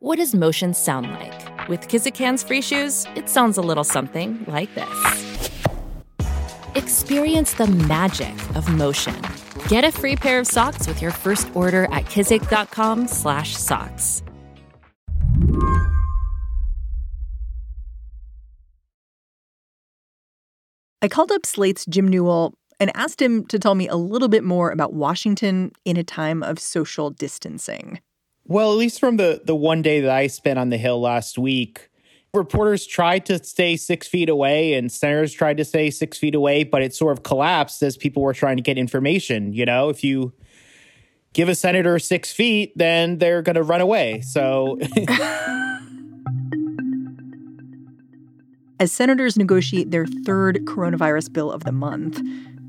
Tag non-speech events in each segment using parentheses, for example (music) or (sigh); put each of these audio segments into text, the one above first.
What does motion sound like? With Kizik hands free shoes, it sounds a little something like this. Experience the magic of motion. Get a free pair of socks with your first order at kizik.com/socks. I called up Slate's Jim Newell and asked him to tell me a little bit more about Washington in a time of social distancing. Well, at least from the the one day that I spent on the Hill last week, reporters tried to stay six feet away and senators tried to stay six feet away, but it sort of collapsed as people were trying to get information. You know, if you give a senator six feet, then they're going to run away. So. (laughs) As senators negotiate their third coronavirus bill of the month,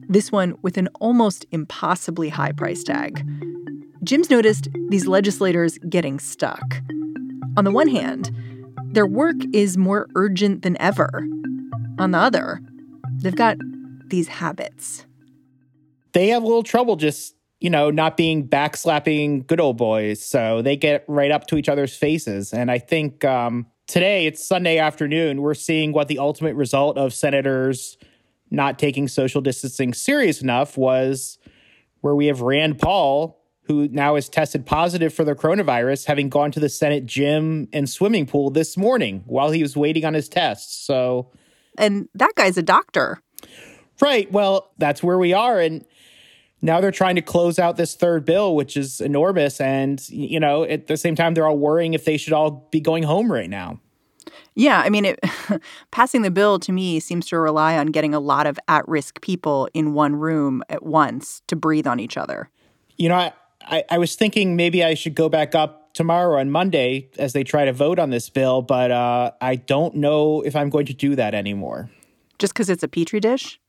this one with an almost impossibly high price tag, Jim's noticed these legislators getting stuck. On the one hand, their work is more urgent than ever. On the other, they've got these habits. They have a little trouble just, you know, not being backslapping good old boys. So they get right up to each other's faces. And I think um, today, it's Sunday afternoon, we're seeing what the ultimate result of senators not taking social distancing serious enough was where we have Rand Paul, who now is tested positive for the coronavirus, having gone to the Senate gym and swimming pool this morning while he was waiting on his tests. So, and that guy's a doctor. Right. Well, that's where we are. And now they're trying to close out this third bill, which is enormous. And, you know, at the same time, they're all worrying if they should all be going home right now. Yeah, I mean, it, (laughs) passing the bill to me seems to rely on getting a lot of at risk people in one room at once to breathe on each other. You know, I, I, I, was thinking maybe I should go back up tomorrow on Monday as they try to vote on this bill, but uh, I don't know if I'm going to do that anymore. Just because it's a petri dish?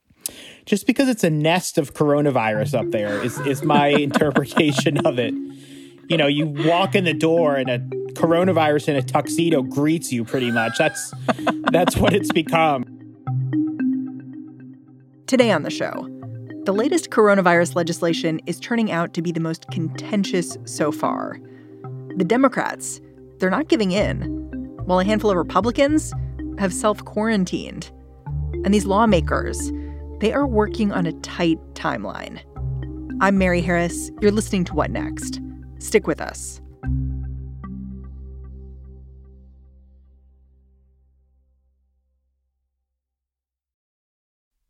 Just because it's a nest of coronavirus up there is, is my (laughs) interpretation of it. You know, you walk in the door and a coronavirus in a tuxedo greets you pretty much. That's that's what it's become. Today on the show, the latest coronavirus legislation is turning out to be the most contentious so far. The Democrats, they're not giving in, while a handful of Republicans have self quarantined. And these lawmakers, they are working on a tight timeline. I'm Mary Harris. You're listening to What Next? Stick with us.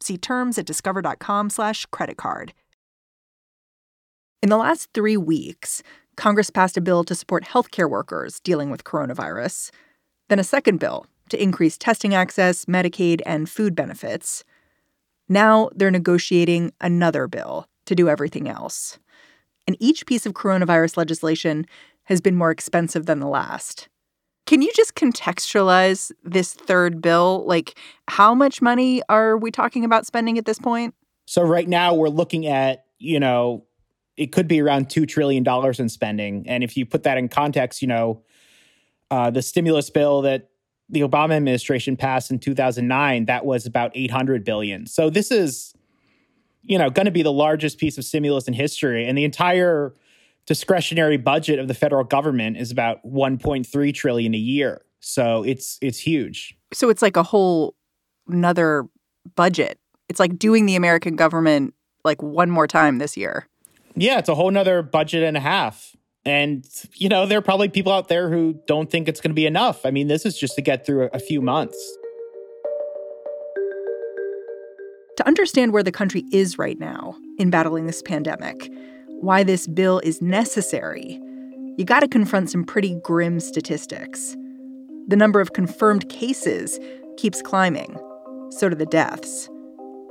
See terms at discover.com slash credit card. In the last three weeks, Congress passed a bill to support healthcare workers dealing with coronavirus, then a second bill to increase testing access, Medicaid, and food benefits. Now they're negotiating another bill to do everything else. And each piece of coronavirus legislation has been more expensive than the last. Can you just contextualize this third bill? Like, how much money are we talking about spending at this point? So, right now, we're looking at, you know, it could be around $2 trillion in spending. And if you put that in context, you know, uh, the stimulus bill that the Obama administration passed in 2009, that was about 800 billion. So, this is, you know, going to be the largest piece of stimulus in history. And the entire discretionary budget of the federal government is about 1.3 trillion a year. So it's it's huge. So it's like a whole another budget. It's like doing the American government like one more time this year. Yeah, it's a whole nother budget and a half. And, you know, there are probably people out there who don't think it's going to be enough. I mean, this is just to get through a few months. To understand where the country is right now in battling this pandemic, why this bill is necessary, you got to confront some pretty grim statistics. The number of confirmed cases keeps climbing, so do the deaths.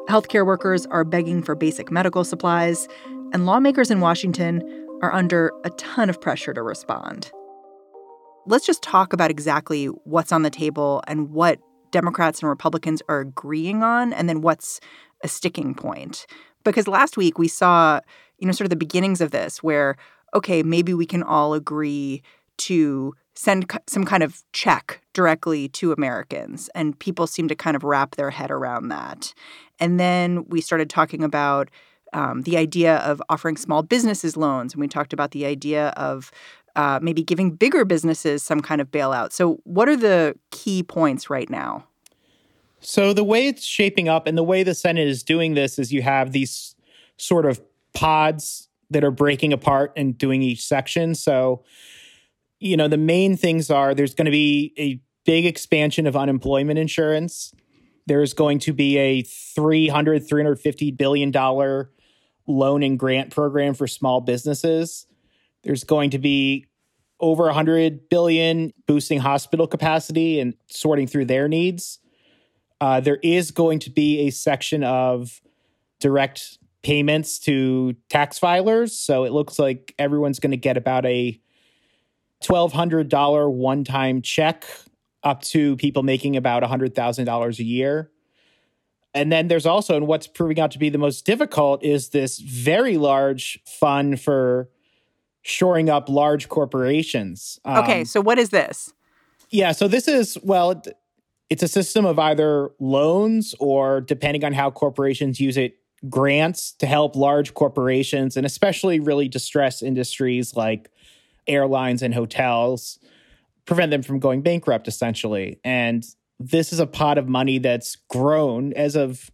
Healthcare workers are begging for basic medical supplies, and lawmakers in Washington are under a ton of pressure to respond. let's just talk about exactly what's on the table and what Democrats and Republicans are agreeing on, and then what's a sticking point. Because last week we saw, you know, sort of the beginnings of this where, okay, maybe we can all agree to send some kind of check directly to Americans. And people seem to kind of wrap their head around that. And then we started talking about um, the idea of offering small businesses loans. And we talked about the idea of uh, maybe giving bigger businesses some kind of bailout. So, what are the key points right now? So, the way it's shaping up and the way the Senate is doing this is you have these sort of pods that are breaking apart and doing each section. So, you know, the main things are there's going to be a big expansion of unemployment insurance. There's going to be a 300, 350 billion dollar loan and grant program for small businesses. There's going to be over 100 billion boosting hospital capacity and sorting through their needs. Uh, there is going to be a section of direct payments to tax filers. So it looks like everyone's going to get about a $1,200 one time check up to people making about $100,000 a year. And then there's also, and what's proving out to be the most difficult is this very large fund for shoring up large corporations. Um, okay, so what is this? Yeah, so this is, well, it's a system of either loans or, depending on how corporations use it, grants to help large corporations and especially really distressed industries like airlines and hotels, prevent them from going bankrupt, essentially. And this is a pot of money that's grown as of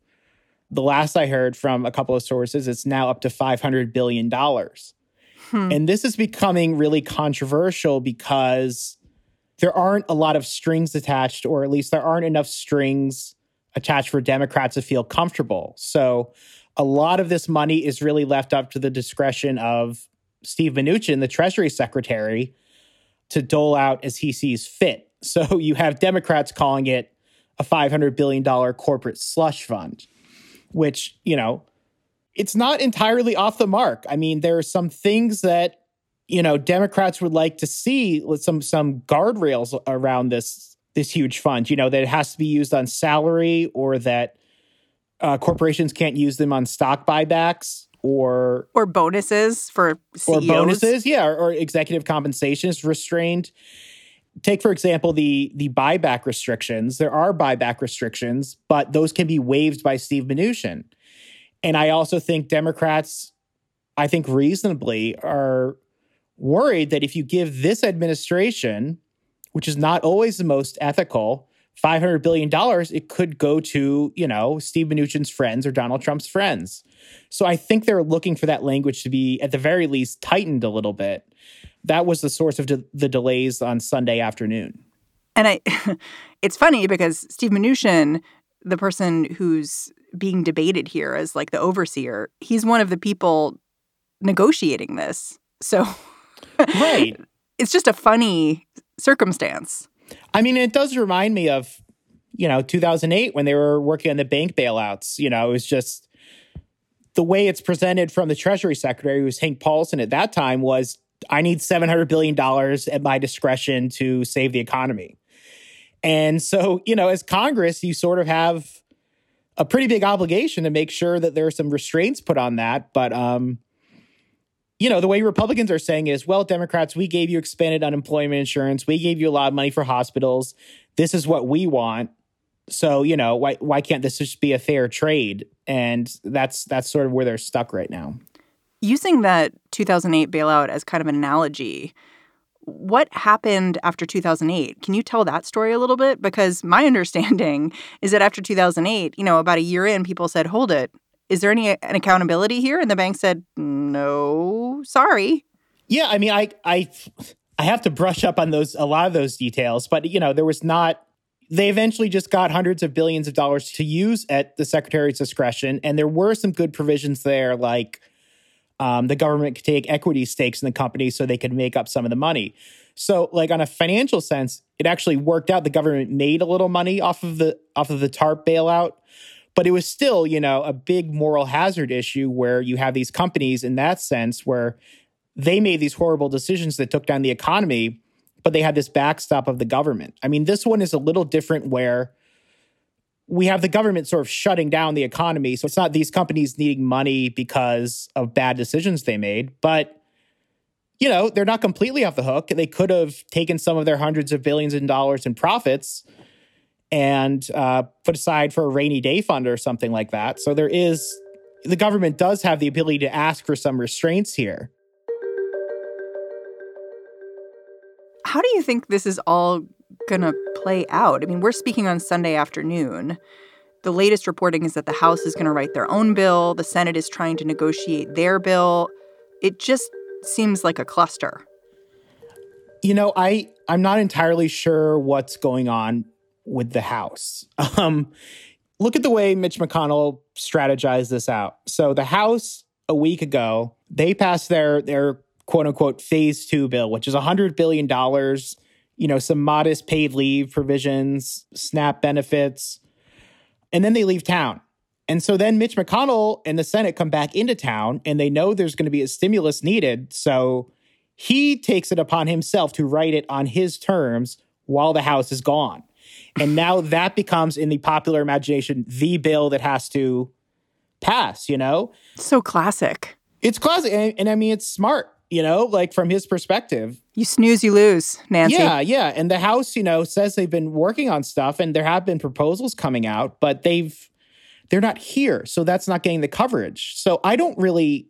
the last I heard from a couple of sources, it's now up to $500 billion. Hmm. And this is becoming really controversial because there aren't a lot of strings attached, or at least there aren't enough strings attached for Democrats to feel comfortable. So a lot of this money is really left up to the discretion of Steve Mnuchin, the Treasury Secretary, to dole out as he sees fit. So (laughs) you have Democrats calling it a $500 billion corporate slush fund, which, you know, it's not entirely off the mark. I mean, there are some things that, you know, Democrats would like to see with some some guardrails around this this huge fund, you know, that it has to be used on salary or that uh, corporations can't use them on stock buybacks or or bonuses for CEOs. or bonuses, yeah, or, or executive compensation is restrained. Take for example the the buyback restrictions. There are buyback restrictions, but those can be waived by Steve Mnuchin. And I also think Democrats, I think reasonably, are worried that if you give this administration, which is not always the most ethical, $500 billion, it could go to, you know, Steve Mnuchin's friends or Donald Trump's friends. So I think they're looking for that language to be, at the very least, tightened a little bit. That was the source of de- the delays on Sunday afternoon. And I, (laughs) it's funny because Steve Mnuchin, the person who's being debated here as like the overseer, he's one of the people negotiating this. So, right. (laughs) it's just a funny circumstance. I mean, it does remind me of, you know, 2008 when they were working on the bank bailouts. You know, it was just the way it's presented from the Treasury Secretary, who was Hank Paulson at that time, was I need $700 billion at my discretion to save the economy. And so, you know, as Congress, you sort of have a pretty big obligation to make sure that there are some restraints put on that. But, um, you know, the way Republicans are saying is, well, Democrats, we gave you expanded unemployment insurance. We gave you a lot of money for hospitals. This is what we want. So, you know, why why can't this just be a fair trade? And that's that's sort of where they're stuck right now. Using that 2008 bailout as kind of an analogy, what happened after 2008? Can you tell that story a little bit? Because my (laughs) understanding is that after 2008, you know, about a year in, people said, "Hold it, is there any an accountability here? And the bank said, no, sorry. Yeah, I mean, I I I have to brush up on those a lot of those details, but you know, there was not. They eventually just got hundreds of billions of dollars to use at the secretary's discretion, and there were some good provisions there, like um, the government could take equity stakes in the company so they could make up some of the money. So, like on a financial sense, it actually worked out. The government made a little money off of the off of the TARP bailout, but it was still, you know, a big moral hazard issue where you have these companies in that sense where they made these horrible decisions that took down the economy, but they had this backstop of the government. I mean, this one is a little different where we have the government sort of shutting down the economy. So it's not these companies needing money because of bad decisions they made, but you know, they're not completely off the hook. They could have taken some of their hundreds of billions in dollars in profits and uh, put aside for a rainy day fund or something like that. So there is, the government does have the ability to ask for some restraints here. How do you think this is all going to play out? I mean, we're speaking on Sunday afternoon. The latest reporting is that the House is going to write their own bill, the Senate is trying to negotiate their bill. It just seems like a cluster. You know, I I'm not entirely sure what's going on with the House. (laughs) Um, look at the way Mitch McConnell strategized this out. So the House a week ago, they passed their their quote unquote phase two bill, which is a $100 billion, you know, some modest paid leave provisions, SNAP benefits, and then they leave town. And so then Mitch McConnell and the Senate come back into town and they know there's going to be a stimulus needed. So he takes it upon himself to write it on his terms while the House is gone. And now that becomes, in the popular imagination, the bill that has to pass, you know? So classic. It's classic. And, and I mean, it's smart you know, like from his perspective. You snooze, you lose, Nancy. Yeah, yeah. And the House, you know, says they've been working on stuff and there have been proposals coming out, but they've they're not here. So that's not getting the coverage. So I don't really,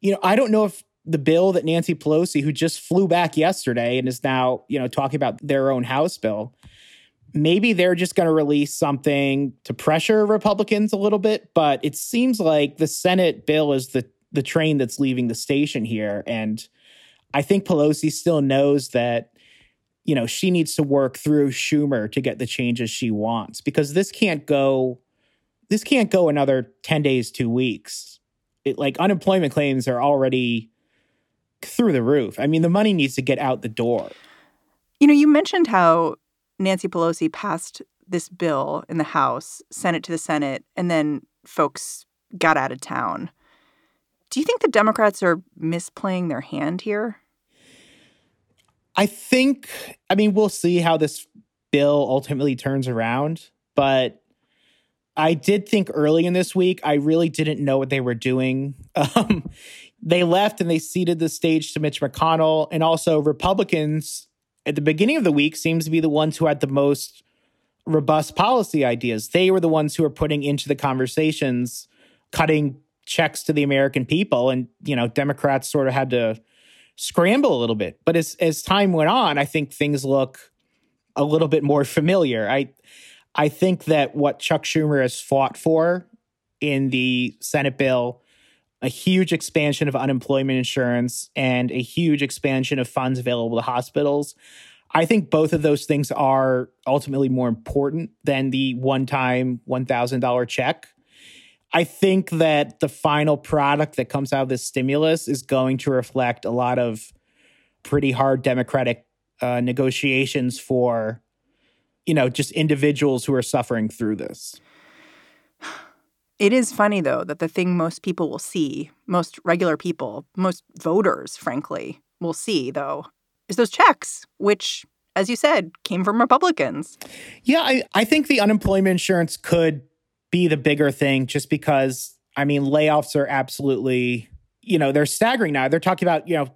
you know, I don't know if the bill that Nancy Pelosi, who just flew back yesterday and is now, you know, talking about their own House bill, maybe they're just going to release something to pressure Republicans a little bit. But it seems like the Senate bill is the the train that's leaving the station here. And I think Pelosi still knows that, you know, she needs to work through Schumer to get the changes she wants because this can't go, this can't go another 10 days, two weeks. It, like unemployment claims are already through the roof. I mean, the money needs to get out the door. You know, you mentioned how Nancy Pelosi passed this bill in the House, sent it to the Senate, and then folks got out of town. Do you think the Democrats are misplaying their hand here? I think, I mean, we'll see how this bill ultimately turns around, but I did think early in this week, I really didn't know what they were doing. (laughs) Um, they left and they ceded the stage to Mitch McConnell. And also, Republicans at the beginning of the week seems to be the ones who had the most robust policy ideas. They were the ones who were putting into the conversations, cutting checks to the American people. And, you know, Democrats sort of had to scramble a little bit. But as as time went on, I think things look a little bit more familiar. I I think that what Chuck Schumer has fought for in the Senate bill, a huge expansion of unemployment insurance and a huge expansion of funds available to hospitals. I think both of those things are ultimately more important than the one time $1,000 check. I think that the final product that comes out of this stimulus is going to reflect a lot of pretty hard democratic uh, negotiations for, you know, just individuals who are suffering through this. It is funny, though, that the thing most people will see, most regular people, most voters, frankly, will see, though, is those checks, which, as you said, came from Republicans. Yeah, I, I think the unemployment insurance could be the bigger thing just because I mean layoffs are absolutely you know they're staggering now. They're talking about you know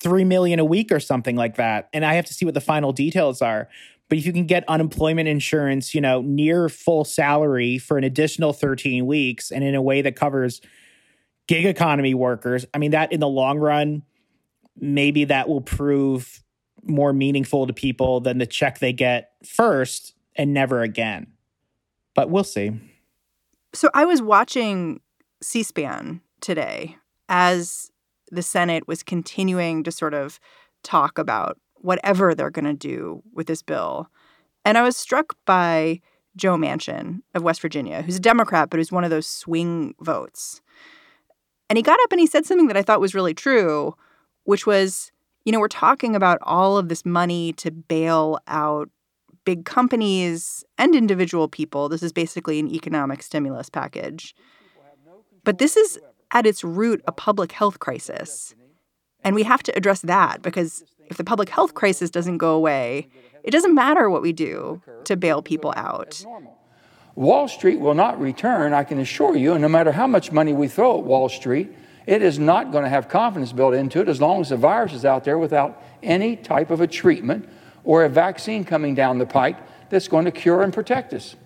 3 million a week or something like that. And I have to see what the final details are. But if you can get unemployment insurance, you know, near full salary for an additional 13 weeks and in a way that covers gig economy workers, I mean that in the long run maybe that will prove more meaningful to people than the check they get first and never again. But we'll see. So I was watching C SPAN today as the Senate was continuing to sort of talk about whatever they're going to do with this bill. And I was struck by Joe Manchin of West Virginia, who's a Democrat, but who's one of those swing votes. And he got up and he said something that I thought was really true, which was, you know, we're talking about all of this money to bail out big companies and individual people. This is basically an economic stimulus package. But this is at its root a public health crisis. And we have to address that because if the public health crisis doesn't go away, it doesn't matter what we do to bail people out. Wall Street will not return, I can assure you, and no matter how much money we throw at Wall Street, it is not going to have confidence built into it as long as the virus is out there without any type of a treatment or a vaccine coming down the pike that's going to cure and protect us.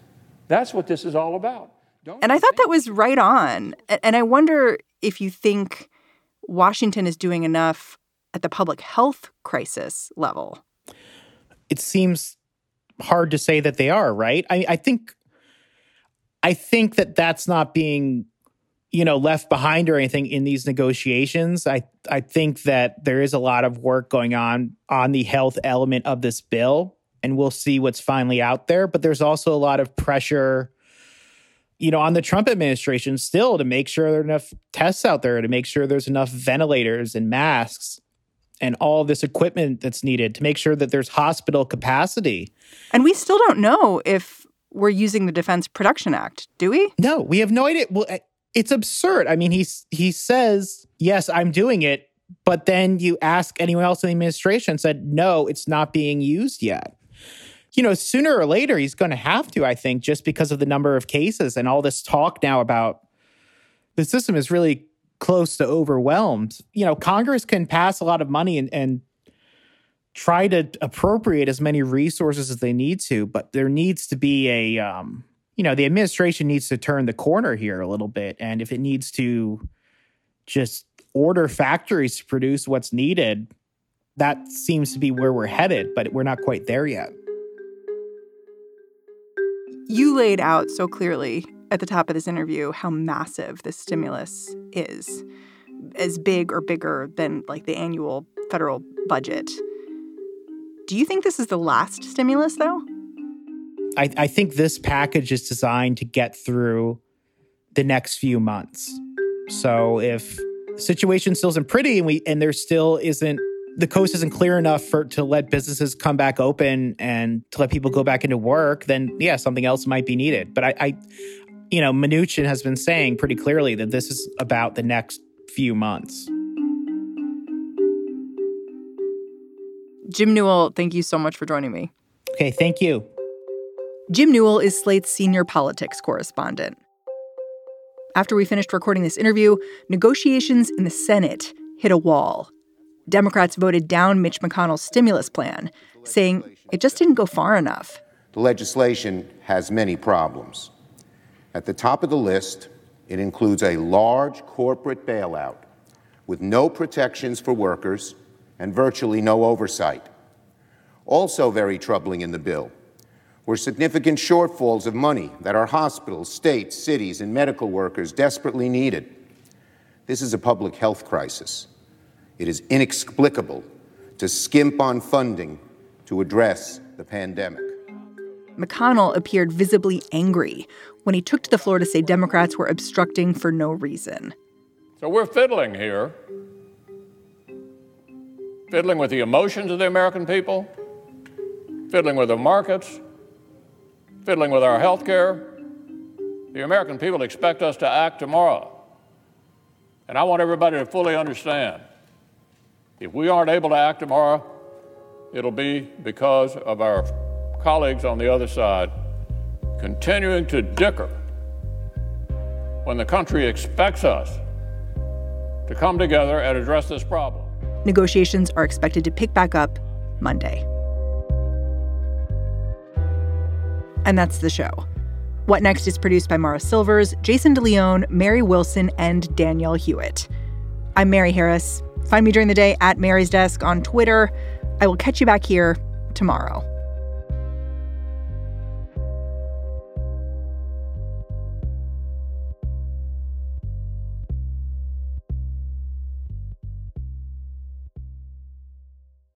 That's what this is all about. Don't and I thought that was right on. And I wonder if you think Washington is doing enough at the public health crisis level. It seems hard to say that they are, right? I, I think I think that that's not being you know left behind or anything in these negotiations i i think that there is a lot of work going on on the health element of this bill and we'll see what's finally out there but there's also a lot of pressure you know on the trump administration still to make sure there are enough tests out there to make sure there's enough ventilators and masks and all this equipment that's needed to make sure that there's hospital capacity and we still don't know if we're using the Defense Production Act, do we? No, we have no idea. Well, it's absurd. I mean, he's he says, "Yes, I'm doing it," but then you ask anyone else in the administration said, "No, it's not being used yet." You know, sooner or later he's going to have to, I think, just because of the number of cases and all this talk now about the system is really close to overwhelmed. You know, Congress can pass a lot of money and, and try to appropriate as many resources as they need to, but there needs to be a um, you know, the administration needs to turn the corner here a little bit. And if it needs to just order factories to produce what's needed, that seems to be where we're headed, but we're not quite there yet. You laid out so clearly at the top of this interview how massive this stimulus is, as big or bigger than like the annual federal budget. Do you think this is the last stimulus, though? I, I think this package is designed to get through the next few months. So if the situation still isn't pretty and we and there still isn't the coast isn't clear enough for to let businesses come back open and to let people go back into work, then yeah, something else might be needed. But I, I you know, Mnuchin has been saying pretty clearly that this is about the next few months. Jim Newell, thank you so much for joining me. Okay, thank you. Jim Newell is Slate's senior politics correspondent. After we finished recording this interview, negotiations in the Senate hit a wall. Democrats voted down Mitch McConnell's stimulus plan, saying it just didn't go far enough. The legislation has many problems. At the top of the list, it includes a large corporate bailout with no protections for workers and virtually no oversight. Also, very troubling in the bill were significant shortfalls of money that our hospitals, states, cities, and medical workers desperately needed. This is a public health crisis. It is inexplicable to skimp on funding to address the pandemic. McConnell appeared visibly angry when he took to the floor to say Democrats were obstructing for no reason. So we're fiddling here, fiddling with the emotions of the American people, fiddling with the markets, fiddling with our health care. The American people expect us to act tomorrow. And I want everybody to fully understand if we aren't able to act tomorrow, it'll be because of our colleagues on the other side continuing to dicker when the country expects us to come together and address this problem. Negotiations are expected to pick back up Monday. And that's the show. What Next is produced by Mara Silvers, Jason DeLeon, Mary Wilson, and Danielle Hewitt. I'm Mary Harris. Find me during the day at Mary's Desk on Twitter. I will catch you back here tomorrow.